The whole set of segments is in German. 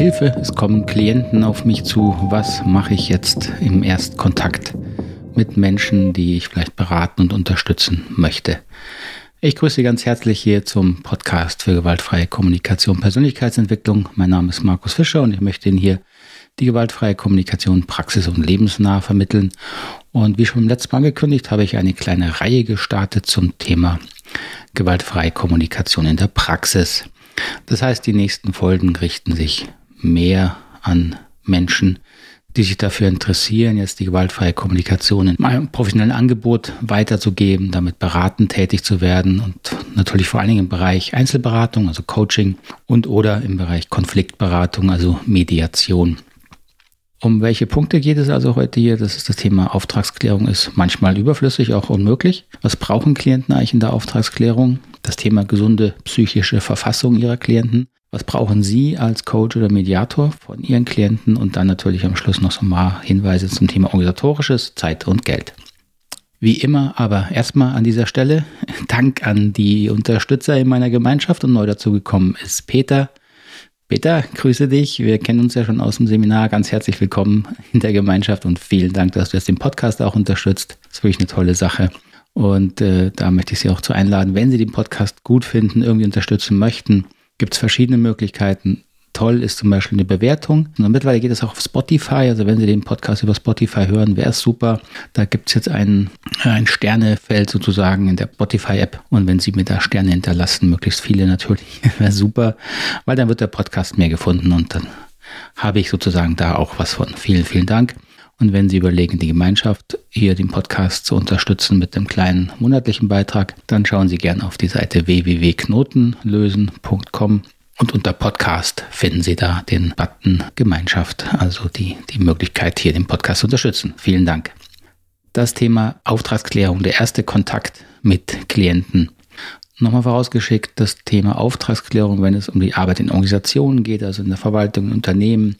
Hilfe, es kommen Klienten auf mich zu. Was mache ich jetzt im Erstkontakt mit Menschen, die ich vielleicht beraten und unterstützen möchte? Ich grüße Sie ganz herzlich hier zum Podcast für gewaltfreie Kommunikation Persönlichkeitsentwicklung. Mein Name ist Markus Fischer und ich möchte Ihnen hier die gewaltfreie Kommunikation praxis- und lebensnah vermitteln. Und wie schon im letzten Mal angekündigt, habe ich eine kleine Reihe gestartet zum Thema gewaltfreie Kommunikation in der Praxis. Das heißt, die nächsten Folgen richten sich mehr an Menschen, die sich dafür interessieren, jetzt die gewaltfreie Kommunikation in meinem professionellen Angebot weiterzugeben, damit beratend tätig zu werden und natürlich vor allen Dingen im Bereich Einzelberatung, also Coaching und oder im Bereich Konfliktberatung, also Mediation. Um welche Punkte geht es also heute hier? Das ist das Thema Auftragsklärung ist manchmal überflüssig, auch unmöglich. Was brauchen Klienten eigentlich in der Auftragsklärung? Das Thema gesunde psychische Verfassung ihrer Klienten. Was brauchen Sie als Coach oder Mediator von Ihren Klienten? Und dann natürlich am Schluss noch so mal Hinweise zum Thema organisatorisches, Zeit und Geld. Wie immer, aber erstmal an dieser Stelle Dank an die Unterstützer in meiner Gemeinschaft und neu dazugekommen ist Peter. Peter, grüße dich. Wir kennen uns ja schon aus dem Seminar. Ganz herzlich willkommen in der Gemeinschaft und vielen Dank, dass du jetzt den Podcast auch unterstützt. Das ist wirklich eine tolle Sache. Und äh, da möchte ich Sie auch zu einladen, wenn Sie den Podcast gut finden, irgendwie unterstützen möchten, gibt es verschiedene Möglichkeiten. Toll ist zum Beispiel eine Bewertung. Und mittlerweile geht es auch auf Spotify. Also wenn Sie den Podcast über Spotify hören, wäre es super. Da gibt es jetzt ein, ein Sternefeld sozusagen in der Spotify-App. Und wenn Sie mir da Sterne hinterlassen, möglichst viele natürlich, wäre super, weil dann wird der Podcast mehr gefunden und dann habe ich sozusagen da auch was von. Vielen, vielen Dank. Und wenn Sie überlegen, die Gemeinschaft hier den Podcast zu unterstützen mit dem kleinen monatlichen Beitrag, dann schauen Sie gerne auf die Seite www.knotenlösen.com und unter Podcast finden Sie da den Button Gemeinschaft, also die, die Möglichkeit, hier den Podcast zu unterstützen. Vielen Dank. Das Thema Auftragsklärung, der erste Kontakt mit Klienten. Nochmal vorausgeschickt, das Thema Auftragsklärung, wenn es um die Arbeit in Organisationen geht, also in der Verwaltung, in Unternehmen,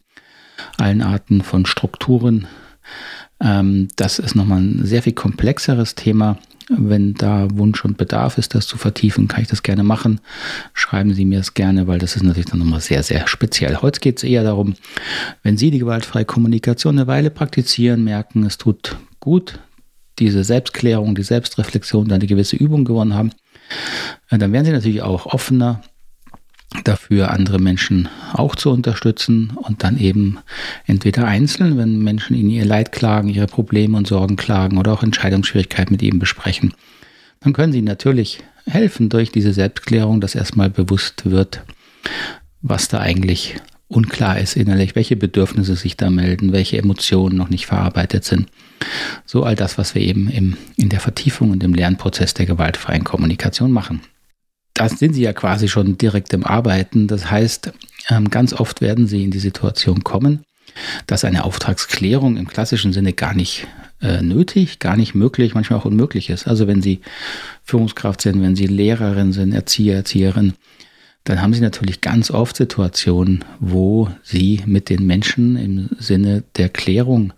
allen Arten von Strukturen, das ist nochmal ein sehr viel komplexeres Thema. Wenn da Wunsch und Bedarf ist, das zu vertiefen, kann ich das gerne machen. Schreiben Sie mir es gerne, weil das ist natürlich dann nochmal sehr, sehr speziell. Heute geht es eher darum, wenn Sie die gewaltfreie Kommunikation eine Weile praktizieren, merken, es tut gut, diese Selbstklärung, die Selbstreflexion, dann eine gewisse Übung gewonnen haben, äh, dann werden Sie natürlich auch offener dafür, andere Menschen auch zu unterstützen und dann eben entweder einzeln, wenn Menschen in ihr Leid klagen, ihre Probleme und Sorgen klagen oder auch Entscheidungsschwierigkeiten mit ihm besprechen, dann können sie natürlich helfen durch diese Selbstklärung, dass erstmal bewusst wird, was da eigentlich unklar ist innerlich, welche Bedürfnisse sich da melden, welche Emotionen noch nicht verarbeitet sind. So all das, was wir eben im, in der Vertiefung und im Lernprozess der gewaltfreien Kommunikation machen da sind sie ja quasi schon direkt im Arbeiten. Das heißt, ähm, ganz oft werden sie in die Situation kommen, dass eine Auftragsklärung im klassischen Sinne gar nicht äh, nötig, gar nicht möglich, manchmal auch unmöglich ist. Also wenn Sie Führungskraft sind, wenn Sie Lehrerin sind, Erzieher, Erzieherin, dann haben Sie natürlich ganz oft Situationen, wo Sie mit den Menschen im Sinne der Klärung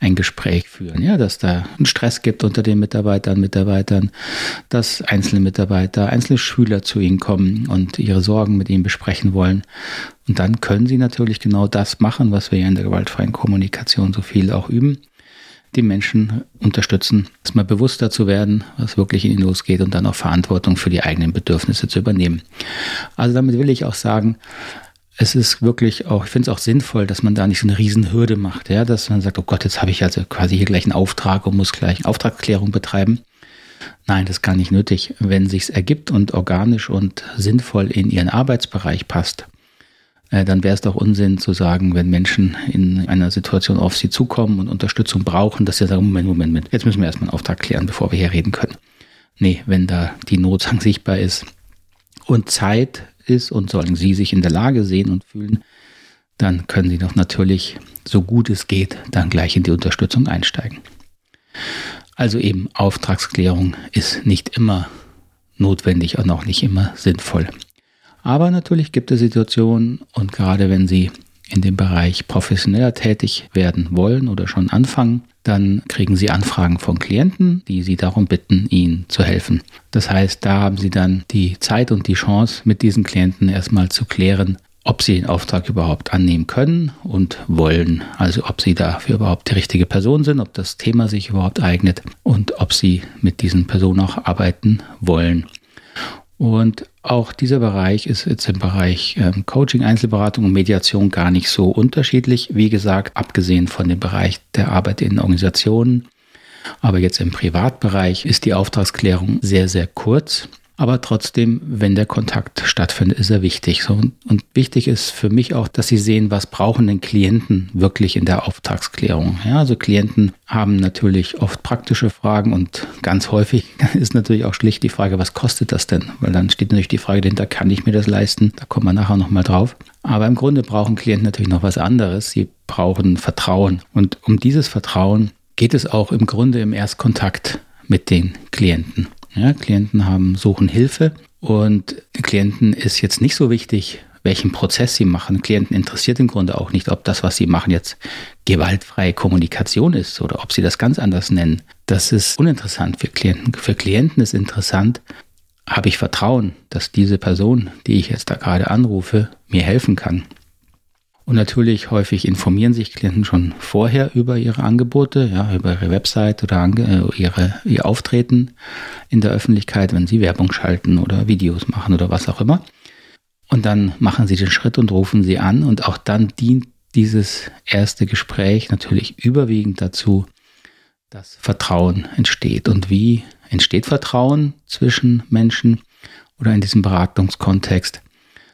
ein Gespräch führen, ja, dass da einen Stress gibt unter den Mitarbeitern, Mitarbeitern, dass einzelne Mitarbeiter, einzelne Schüler zu ihnen kommen und ihre Sorgen mit ihnen besprechen wollen. Und dann können sie natürlich genau das machen, was wir ja in der gewaltfreien Kommunikation so viel auch üben. Die Menschen unterstützen, erstmal bewusster zu werden, was wirklich in ihnen losgeht und dann auch Verantwortung für die eigenen Bedürfnisse zu übernehmen. Also damit will ich auch sagen, es ist wirklich auch, ich finde es auch sinnvoll, dass man da nicht so eine Riesenhürde macht, ja, dass man sagt, oh Gott, jetzt habe ich also quasi hier gleich einen Auftrag und muss gleich Auftragsklärung betreiben. Nein, das ist gar nicht nötig. Wenn sich's ergibt und organisch und sinnvoll in ihren Arbeitsbereich passt, äh, dann wäre es doch Unsinn zu sagen, wenn Menschen in einer Situation auf sie zukommen und Unterstützung brauchen, dass sie sagen, Moment, Moment, Moment, jetzt müssen wir erstmal einen Auftrag klären, bevor wir hier reden können. Nee, wenn da die Not sichtbar ist und Zeit ist und sollen Sie sich in der Lage sehen und fühlen, dann können Sie doch natürlich, so gut es geht, dann gleich in die Unterstützung einsteigen. Also eben Auftragsklärung ist nicht immer notwendig und auch nicht immer sinnvoll. Aber natürlich gibt es Situationen und gerade wenn Sie in dem Bereich professioneller tätig werden wollen oder schon anfangen, dann kriegen Sie Anfragen von Klienten, die Sie darum bitten, Ihnen zu helfen. Das heißt, da haben Sie dann die Zeit und die Chance, mit diesen Klienten erstmal zu klären, ob sie den Auftrag überhaupt annehmen können und wollen. Also ob sie dafür überhaupt die richtige Person sind, ob das Thema sich überhaupt eignet und ob sie mit diesen Personen auch arbeiten wollen. Und auch dieser Bereich ist jetzt im Bereich ähm, Coaching, Einzelberatung und Mediation gar nicht so unterschiedlich. Wie gesagt, abgesehen von dem Bereich der Arbeit in Organisationen. Aber jetzt im Privatbereich ist die Auftragsklärung sehr, sehr kurz. Aber trotzdem, wenn der Kontakt stattfindet, ist er wichtig. So, und wichtig ist für mich auch, dass Sie sehen, was brauchen denn Klienten wirklich in der Auftragsklärung. Ja, also Klienten haben natürlich oft praktische Fragen und ganz häufig ist natürlich auch schlicht die Frage, was kostet das denn? Weil dann steht natürlich die Frage dahinter, kann ich mir das leisten? Da kommen wir nachher nochmal drauf. Aber im Grunde brauchen Klienten natürlich noch was anderes. Sie brauchen Vertrauen. Und um dieses Vertrauen geht es auch im Grunde im Erstkontakt mit den Klienten. Ja, Klienten haben, suchen Hilfe und Klienten ist jetzt nicht so wichtig, welchen Prozess sie machen. Klienten interessiert im Grunde auch nicht, ob das, was sie machen, jetzt gewaltfreie Kommunikation ist oder ob sie das ganz anders nennen. Das ist uninteressant für Klienten. Für Klienten ist interessant, habe ich Vertrauen, dass diese Person, die ich jetzt da gerade anrufe, mir helfen kann. Und natürlich häufig informieren sich Klienten schon vorher über ihre Angebote, ja, über ihre Website oder äh, ihre, ihr Auftreten in der Öffentlichkeit, wenn sie Werbung schalten oder Videos machen oder was auch immer. Und dann machen sie den Schritt und rufen sie an. Und auch dann dient dieses erste Gespräch natürlich überwiegend dazu, dass Vertrauen entsteht. Und wie entsteht Vertrauen zwischen Menschen oder in diesem Beratungskontext?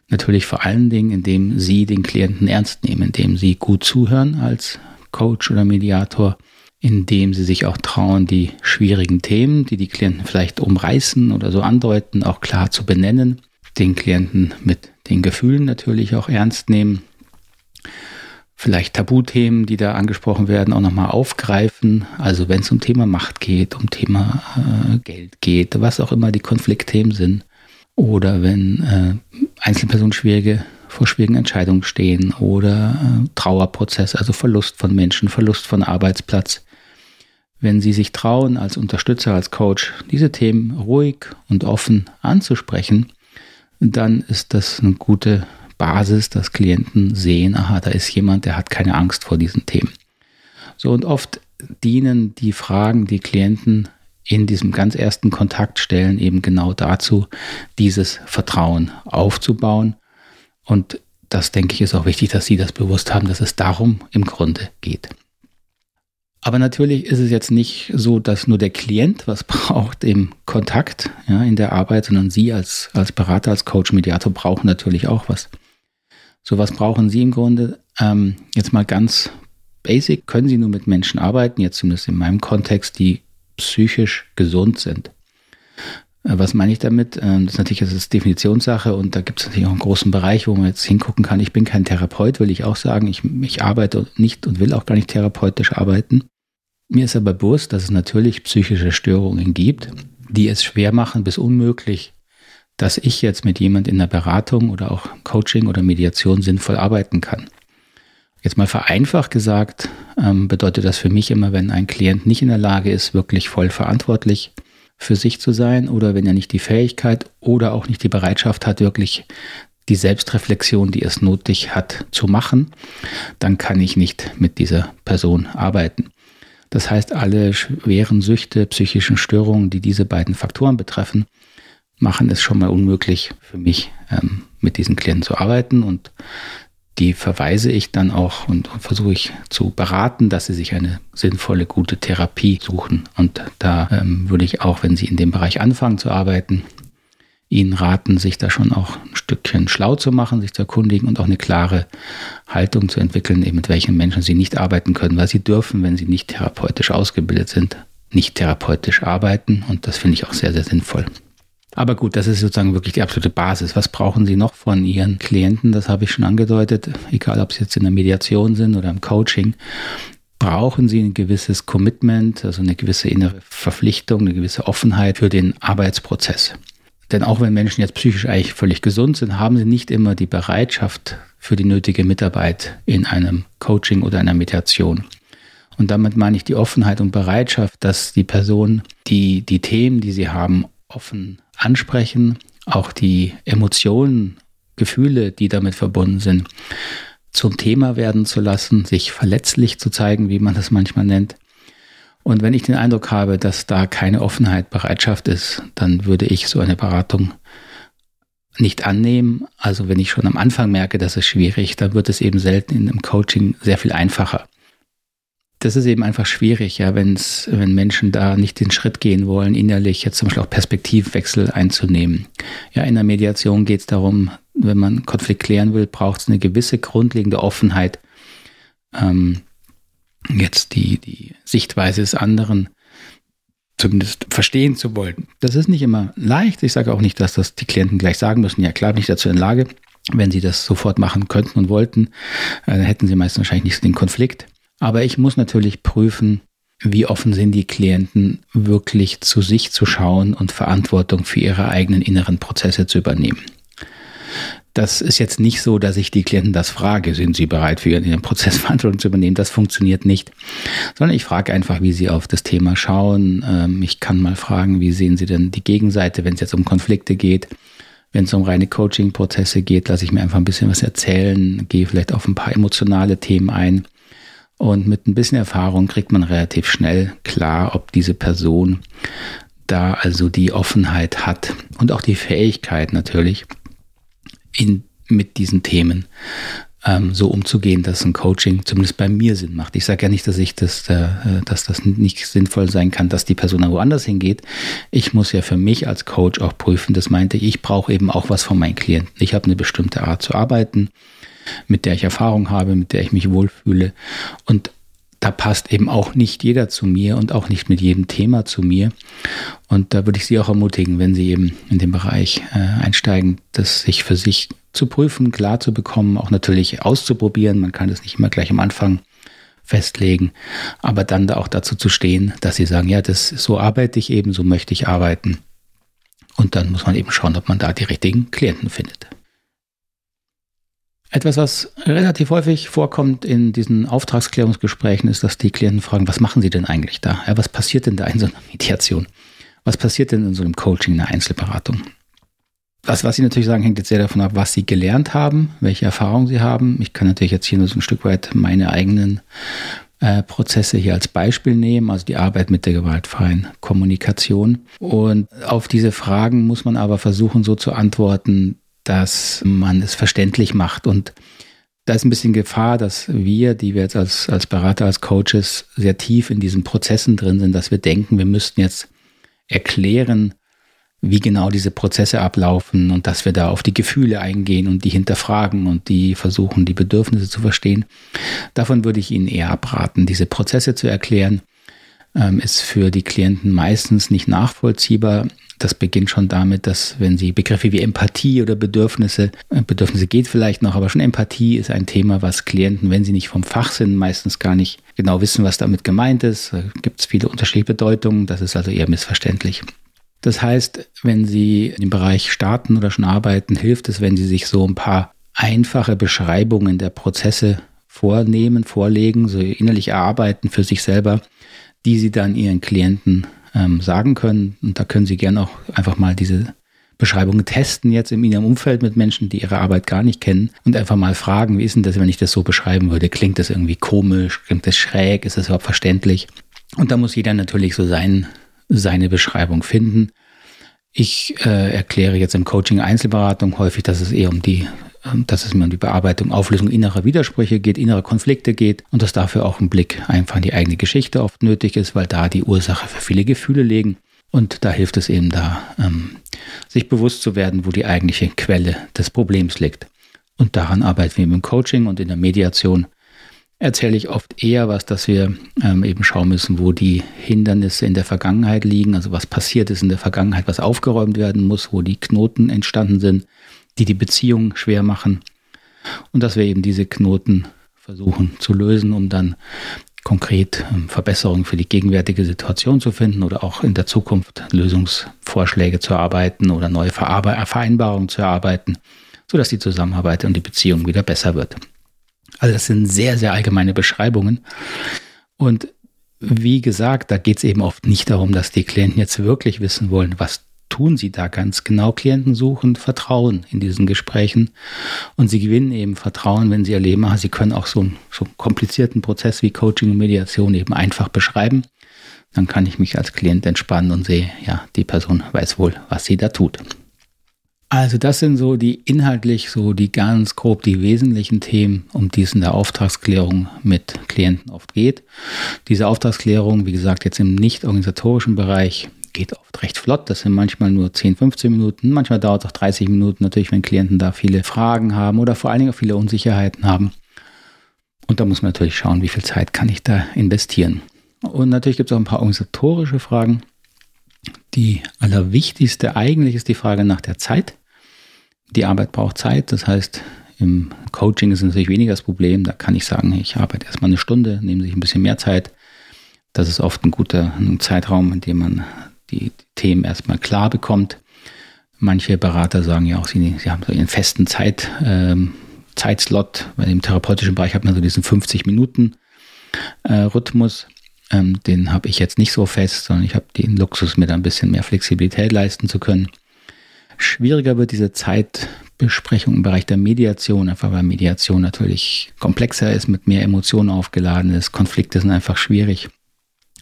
Natürlich vor allen Dingen, indem Sie den Klienten ernst nehmen, indem Sie gut zuhören als Coach oder Mediator, indem Sie sich auch trauen, die schwierigen Themen, die die Klienten vielleicht umreißen oder so andeuten, auch klar zu benennen, den Klienten mit den Gefühlen natürlich auch ernst nehmen, vielleicht Tabuthemen, die da angesprochen werden, auch nochmal aufgreifen. Also wenn es um Thema Macht geht, um Thema äh, Geld geht, was auch immer die Konfliktthemen sind, oder wenn äh, Einzelpersonen schwierige, vor schwierigen Entscheidungen stehen oder äh, Trauerprozess, also Verlust von Menschen, Verlust von Arbeitsplatz. Wenn Sie sich trauen, als Unterstützer, als Coach, diese Themen ruhig und offen anzusprechen, dann ist das eine gute Basis, dass Klienten sehen, aha, da ist jemand, der hat keine Angst vor diesen Themen. So und oft dienen die Fragen, die Klienten in diesem ganz ersten Kontakt stellen, eben genau dazu, dieses Vertrauen aufzubauen. Und das denke ich ist auch wichtig, dass Sie das bewusst haben, dass es darum im Grunde geht. Aber natürlich ist es jetzt nicht so, dass nur der Klient was braucht im Kontakt, ja, in der Arbeit, sondern Sie als, als Berater, als Coach, Mediator brauchen natürlich auch was. So was brauchen Sie im Grunde? Ähm, jetzt mal ganz basic, können Sie nur mit Menschen arbeiten, jetzt zumindest in meinem Kontext, die psychisch gesund sind. Äh, was meine ich damit? Ähm, das ist natürlich das ist Definitionssache und da gibt es natürlich auch einen großen Bereich, wo man jetzt hingucken kann. Ich bin kein Therapeut, will ich auch sagen. Ich, ich arbeite nicht und will auch gar nicht therapeutisch arbeiten. Mir ist aber bewusst, dass es natürlich psychische Störungen gibt, die es schwer machen bis unmöglich, dass ich jetzt mit jemand in der Beratung oder auch Coaching oder Mediation sinnvoll arbeiten kann. Jetzt mal vereinfacht gesagt, ähm, bedeutet das für mich immer, wenn ein Klient nicht in der Lage ist, wirklich voll verantwortlich für sich zu sein oder wenn er nicht die Fähigkeit oder auch nicht die Bereitschaft hat, wirklich die Selbstreflexion, die es nötig hat, zu machen, dann kann ich nicht mit dieser Person arbeiten. Das heißt, alle schweren Süchte, psychischen Störungen, die diese beiden Faktoren betreffen, machen es schon mal unmöglich für mich, ähm, mit diesen Klienten zu arbeiten. Und die verweise ich dann auch und, versuche ich zu beraten, dass sie sich eine sinnvolle, gute Therapie suchen. Und da ähm, würde ich auch, wenn sie in dem Bereich anfangen zu arbeiten, Ihnen raten, sich da schon auch ein Stückchen schlau zu machen, sich zu erkundigen und auch eine klare Haltung zu entwickeln, eben mit welchen Menschen Sie nicht arbeiten können, weil Sie dürfen, wenn Sie nicht therapeutisch ausgebildet sind, nicht therapeutisch arbeiten. Und das finde ich auch sehr, sehr sinnvoll. Aber gut, das ist sozusagen wirklich die absolute Basis. Was brauchen Sie noch von Ihren Klienten? Das habe ich schon angedeutet. Egal, ob Sie jetzt in der Mediation sind oder im Coaching, brauchen Sie ein gewisses Commitment, also eine gewisse innere Verpflichtung, eine gewisse Offenheit für den Arbeitsprozess. Denn auch wenn Menschen jetzt psychisch eigentlich völlig gesund sind, haben sie nicht immer die Bereitschaft für die nötige Mitarbeit in einem Coaching oder einer Mediation. Und damit meine ich die Offenheit und Bereitschaft, dass die Person die, die Themen, die sie haben, offen ansprechen, auch die Emotionen Gefühle, die damit verbunden sind, zum Thema werden zu lassen, sich verletzlich zu zeigen, wie man das manchmal nennt. Und wenn ich den Eindruck habe, dass da keine Offenheit, Bereitschaft ist, dann würde ich so eine Beratung nicht annehmen. Also wenn ich schon am Anfang merke, das ist schwierig, dann wird es eben selten in einem Coaching sehr viel einfacher. Das ist eben einfach schwierig, ja, wenn's, wenn Menschen da nicht den Schritt gehen wollen, innerlich jetzt zum Beispiel auch Perspektivwechsel einzunehmen. Ja, in der Mediation geht es darum, wenn man Konflikt klären will, braucht es eine gewisse grundlegende Offenheit, ähm, jetzt die, die Sichtweise des anderen zumindest verstehen zu wollen. Das ist nicht immer leicht. Ich sage auch nicht, dass das die Klienten gleich sagen müssen. Ja, klar bin ich dazu in Lage. Wenn sie das sofort machen könnten und wollten, äh, dann hätten sie meistens wahrscheinlich nicht den Konflikt. Aber ich muss natürlich prüfen, wie offen sind die Klienten, wirklich zu sich zu schauen und Verantwortung für ihre eigenen inneren Prozesse zu übernehmen. Das ist jetzt nicht so, dass ich die Klienten das frage, sind sie bereit für ihren Prozess Verantwortung zu übernehmen? Das funktioniert nicht, sondern ich frage einfach, wie sie auf das Thema schauen. Ähm, ich kann mal fragen, wie sehen sie denn die Gegenseite, wenn es jetzt um Konflikte geht? Wenn es um reine Coaching-Prozesse geht, lasse ich mir einfach ein bisschen was erzählen, gehe vielleicht auf ein paar emotionale Themen ein. Und mit ein bisschen Erfahrung kriegt man relativ schnell klar, ob diese Person da also die Offenheit hat und auch die Fähigkeit natürlich, in, mit diesen Themen ähm, so umzugehen, dass ein Coaching zumindest bei mir Sinn macht. Ich sage ja nicht, dass ich das, äh, dass das nicht sinnvoll sein kann, dass die Person dann woanders hingeht. Ich muss ja für mich als Coach auch prüfen. Das meinte ich, ich brauche eben auch was von meinen Klienten. Ich habe eine bestimmte Art zu arbeiten, mit der ich Erfahrung habe, mit der ich mich wohlfühle. Und da passt eben auch nicht jeder zu mir und auch nicht mit jedem Thema zu mir. Und da würde ich Sie auch ermutigen, wenn Sie eben in den Bereich äh, einsteigen, das sich für sich zu prüfen, klar zu bekommen, auch natürlich auszuprobieren. Man kann das nicht immer gleich am Anfang festlegen, aber dann da auch dazu zu stehen, dass Sie sagen, ja, das so arbeite ich eben, so möchte ich arbeiten. Und dann muss man eben schauen, ob man da die richtigen Klienten findet. Etwas, was relativ häufig vorkommt in diesen Auftragsklärungsgesprächen, ist, dass die Klienten fragen, was machen sie denn eigentlich da? Ja, was passiert denn da in so einer Mediation? Was passiert denn in so einem Coaching, in einer Einzelberatung? Das, was Sie natürlich sagen, hängt jetzt sehr davon ab, was Sie gelernt haben, welche Erfahrungen Sie haben. Ich kann natürlich jetzt hier nur so ein Stück weit meine eigenen äh, Prozesse hier als Beispiel nehmen, also die Arbeit mit der gewaltfreien Kommunikation. Und auf diese Fragen muss man aber versuchen, so zu antworten, dass man es verständlich macht. Und da ist ein bisschen Gefahr, dass wir, die wir jetzt als, als Berater, als Coaches sehr tief in diesen Prozessen drin sind, dass wir denken, wir müssten jetzt erklären, wie genau diese Prozesse ablaufen und dass wir da auf die Gefühle eingehen und die hinterfragen und die versuchen, die Bedürfnisse zu verstehen. Davon würde ich Ihnen eher abraten, diese Prozesse zu erklären ähm, ist für die Klienten meistens nicht nachvollziehbar. Das beginnt schon damit, dass wenn sie Begriffe wie Empathie oder Bedürfnisse, äh, Bedürfnisse geht vielleicht noch, aber schon Empathie ist ein Thema, was Klienten, wenn sie nicht vom Fach sind, meistens gar nicht genau wissen, was damit gemeint ist. Da gibt es viele unterschiedliche Bedeutungen, das ist also eher missverständlich. Das heißt, wenn Sie im Bereich starten oder schon arbeiten, hilft es, wenn Sie sich so ein paar einfache Beschreibungen der Prozesse vornehmen, vorlegen, so innerlich erarbeiten für sich selber, die Sie dann Ihren Klienten ähm, sagen können. Und da können Sie gerne auch einfach mal diese Beschreibungen testen jetzt in Ihrem Umfeld mit Menschen, die Ihre Arbeit gar nicht kennen und einfach mal fragen, wie ist denn das, wenn ich das so beschreiben würde? Klingt das irgendwie komisch? Klingt das schräg? Ist das überhaupt verständlich? Und da muss jeder natürlich so sein, seine Beschreibung finden. Ich äh, erkläre jetzt im Coaching Einzelberatung häufig, dass es eher um die dass es mir um die Bearbeitung, Auflösung innerer Widersprüche geht, innerer Konflikte geht und dass dafür auch ein Blick einfach in die eigene Geschichte oft nötig ist, weil da die Ursache für viele Gefühle liegen. Und da hilft es eben da, ähm, sich bewusst zu werden, wo die eigentliche Quelle des Problems liegt. Und daran arbeiten wir im Coaching und in der Mediation. Erzähle ich oft eher was, dass wir ähm, eben schauen müssen, wo die Hindernisse in der Vergangenheit liegen, also was passiert ist in der Vergangenheit, was aufgeräumt werden muss, wo die Knoten entstanden sind die die Beziehung schwer machen. Und dass wir eben diese Knoten versuchen zu lösen, um dann konkret ähm, Verbesserungen für die gegenwärtige Situation zu finden oder auch in der Zukunft Lösungsvorschläge zu erarbeiten oder neue Vereinbarungen zu erarbeiten, sodass die Zusammenarbeit und die Beziehung wieder besser wird. Also das sind sehr, sehr allgemeine Beschreibungen. Und wie gesagt, da geht es eben oft nicht darum, dass die Klienten jetzt wirklich wissen wollen, was tun sie da ganz genau? Klienten suchen Vertrauen in diesen Gesprächen und sie gewinnen eben Vertrauen, wenn sie erleben, ah, sie können auch so einen, so einen komplizierten Prozess wie Coaching und Mediation eben einfach beschreiben. Dann kann ich mich als Klient entspannen und sehe, ja, die Person weiß wohl, was sie da tut. Also das sind so die inhaltlich so die ganz grob die wesentlichen Themen, um die es in der Auftragsklärung mit Klienten oft geht. Diese Auftragsklärung, wie gesagt, jetzt im nicht organisatorischen Bereich geht oft recht flott. Das sind manchmal nur 10, 15 Minuten. Manchmal dauert es auch 30 Minuten, natürlich, wenn Klienten da viele Fragen haben oder vor allen Dingen auch viele Unsicherheiten haben. Und da muss man natürlich schauen, wie viel Zeit kann ich da investieren. Und natürlich gibt es auch ein paar organisatorische Fragen. Die allerwichtigste eigentlich ist die Frage nach der Zeit. Die Arbeit braucht Zeit, das heißt, im Coaching ist natürlich weniger das Problem. Da kann ich sagen, ich arbeite erstmal eine Stunde, nehme sich ein bisschen mehr Zeit. Das ist oft ein guter Zeitraum, in dem man die, Themen erstmal klar bekommt. Manche Berater sagen ja auch, sie, sie haben so einen festen Zeit, ähm, Zeitslot. Dem therapeutischen Bereich hat man so diesen 50-Minuten-Rhythmus. Äh, ähm, den habe ich jetzt nicht so fest, sondern ich habe den Luxus, mir da ein bisschen mehr Flexibilität leisten zu können. Schwieriger wird diese Zeitbesprechung im Bereich der Mediation, einfach weil Mediation natürlich komplexer ist, mit mehr Emotionen aufgeladen ist. Konflikte sind einfach schwierig.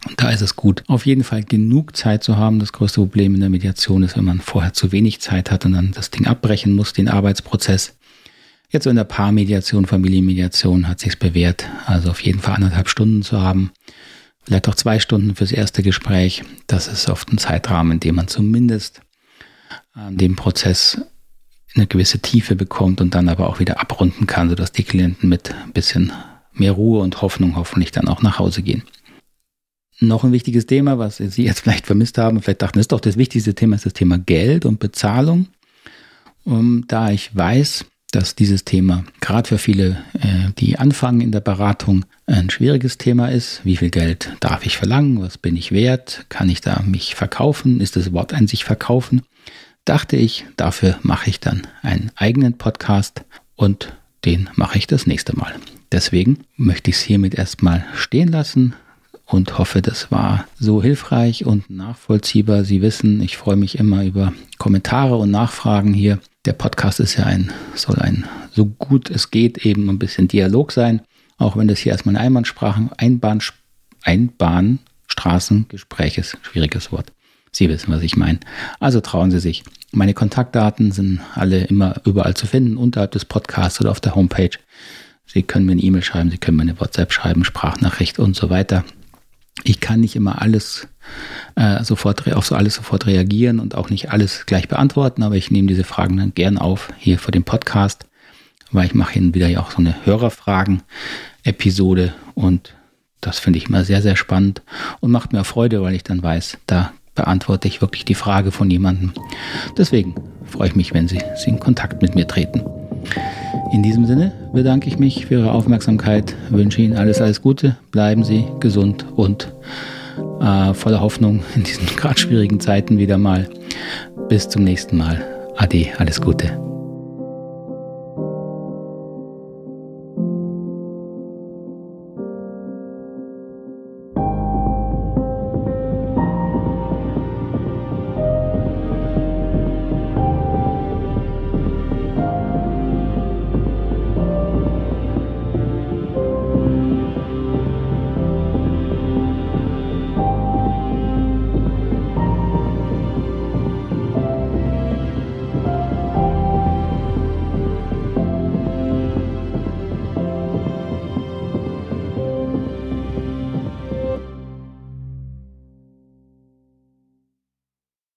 Und da ist es gut, auf jeden Fall genug Zeit zu haben. Das größte Problem in der Mediation ist, wenn man vorher zu wenig Zeit hat und dann das Ding abbrechen muss, den Arbeitsprozess. Jetzt in der Paarmediation, Familienmediation hat sich bewährt, also auf jeden Fall anderthalb Stunden zu haben vielleicht auch zwei Stunden fürs erste Gespräch. Das ist oft ein Zeitrahmen, in dem man zumindest äh, den Prozess eine gewisse Tiefe bekommt und dann aber auch wieder abrunden kann, sodass die Klienten mit ein bisschen mehr Ruhe und Hoffnung hoffentlich dann auch nach Hause gehen. Noch ein wichtiges Thema, was Sie jetzt vielleicht vermisst haben, vielleicht dachten, ist doch das wichtigste Thema, ist das Thema Geld und Bezahlung. Und da ich weiß, dass dieses Thema gerade für viele, äh, die anfangen in der Beratung, ein schwieriges Thema ist. Wie viel Geld darf ich verlangen? Was bin ich wert? Kann ich da mich verkaufen? Ist das Wort ein sich verkaufen? Dachte ich, dafür mache ich dann einen eigenen Podcast und den mache ich das nächste Mal. Deswegen möchte ich es hiermit erstmal stehen lassen und hoffe, das war so hilfreich und nachvollziehbar. Sie wissen, ich freue mich immer über Kommentare und Nachfragen hier. Der Podcast ist ja ein, soll ein, so gut es geht, eben ein bisschen Dialog sein. Auch wenn das hier erstmal eine Einbahnsprache, Einbahn, Einbahnstraßengespräch ist. Schwieriges Wort. Sie wissen, was ich meine. Also trauen Sie sich. Meine Kontaktdaten sind alle immer überall zu finden, unterhalb des Podcasts oder auf der Homepage. Sie können mir eine E-Mail schreiben, Sie können mir eine WhatsApp schreiben, Sprachnachricht und so weiter. Ich kann nicht immer alles äh, sofort auf so alles sofort reagieren und auch nicht alles gleich beantworten, aber ich nehme diese Fragen dann gern auf hier für den Podcast, weil ich mache hin wieder ja auch so eine Hörerfragen-Episode und das finde ich immer sehr, sehr spannend und macht mir Freude, weil ich dann weiß, da beantworte ich wirklich die Frage von jemandem. Deswegen freue ich mich, wenn Sie, Sie in Kontakt mit mir treten. In diesem Sinne bedanke ich mich für Ihre Aufmerksamkeit, wünsche Ihnen alles, alles Gute, bleiben Sie gesund und äh, voller Hoffnung in diesen gerade schwierigen Zeiten wieder mal. Bis zum nächsten Mal. Ade, alles Gute.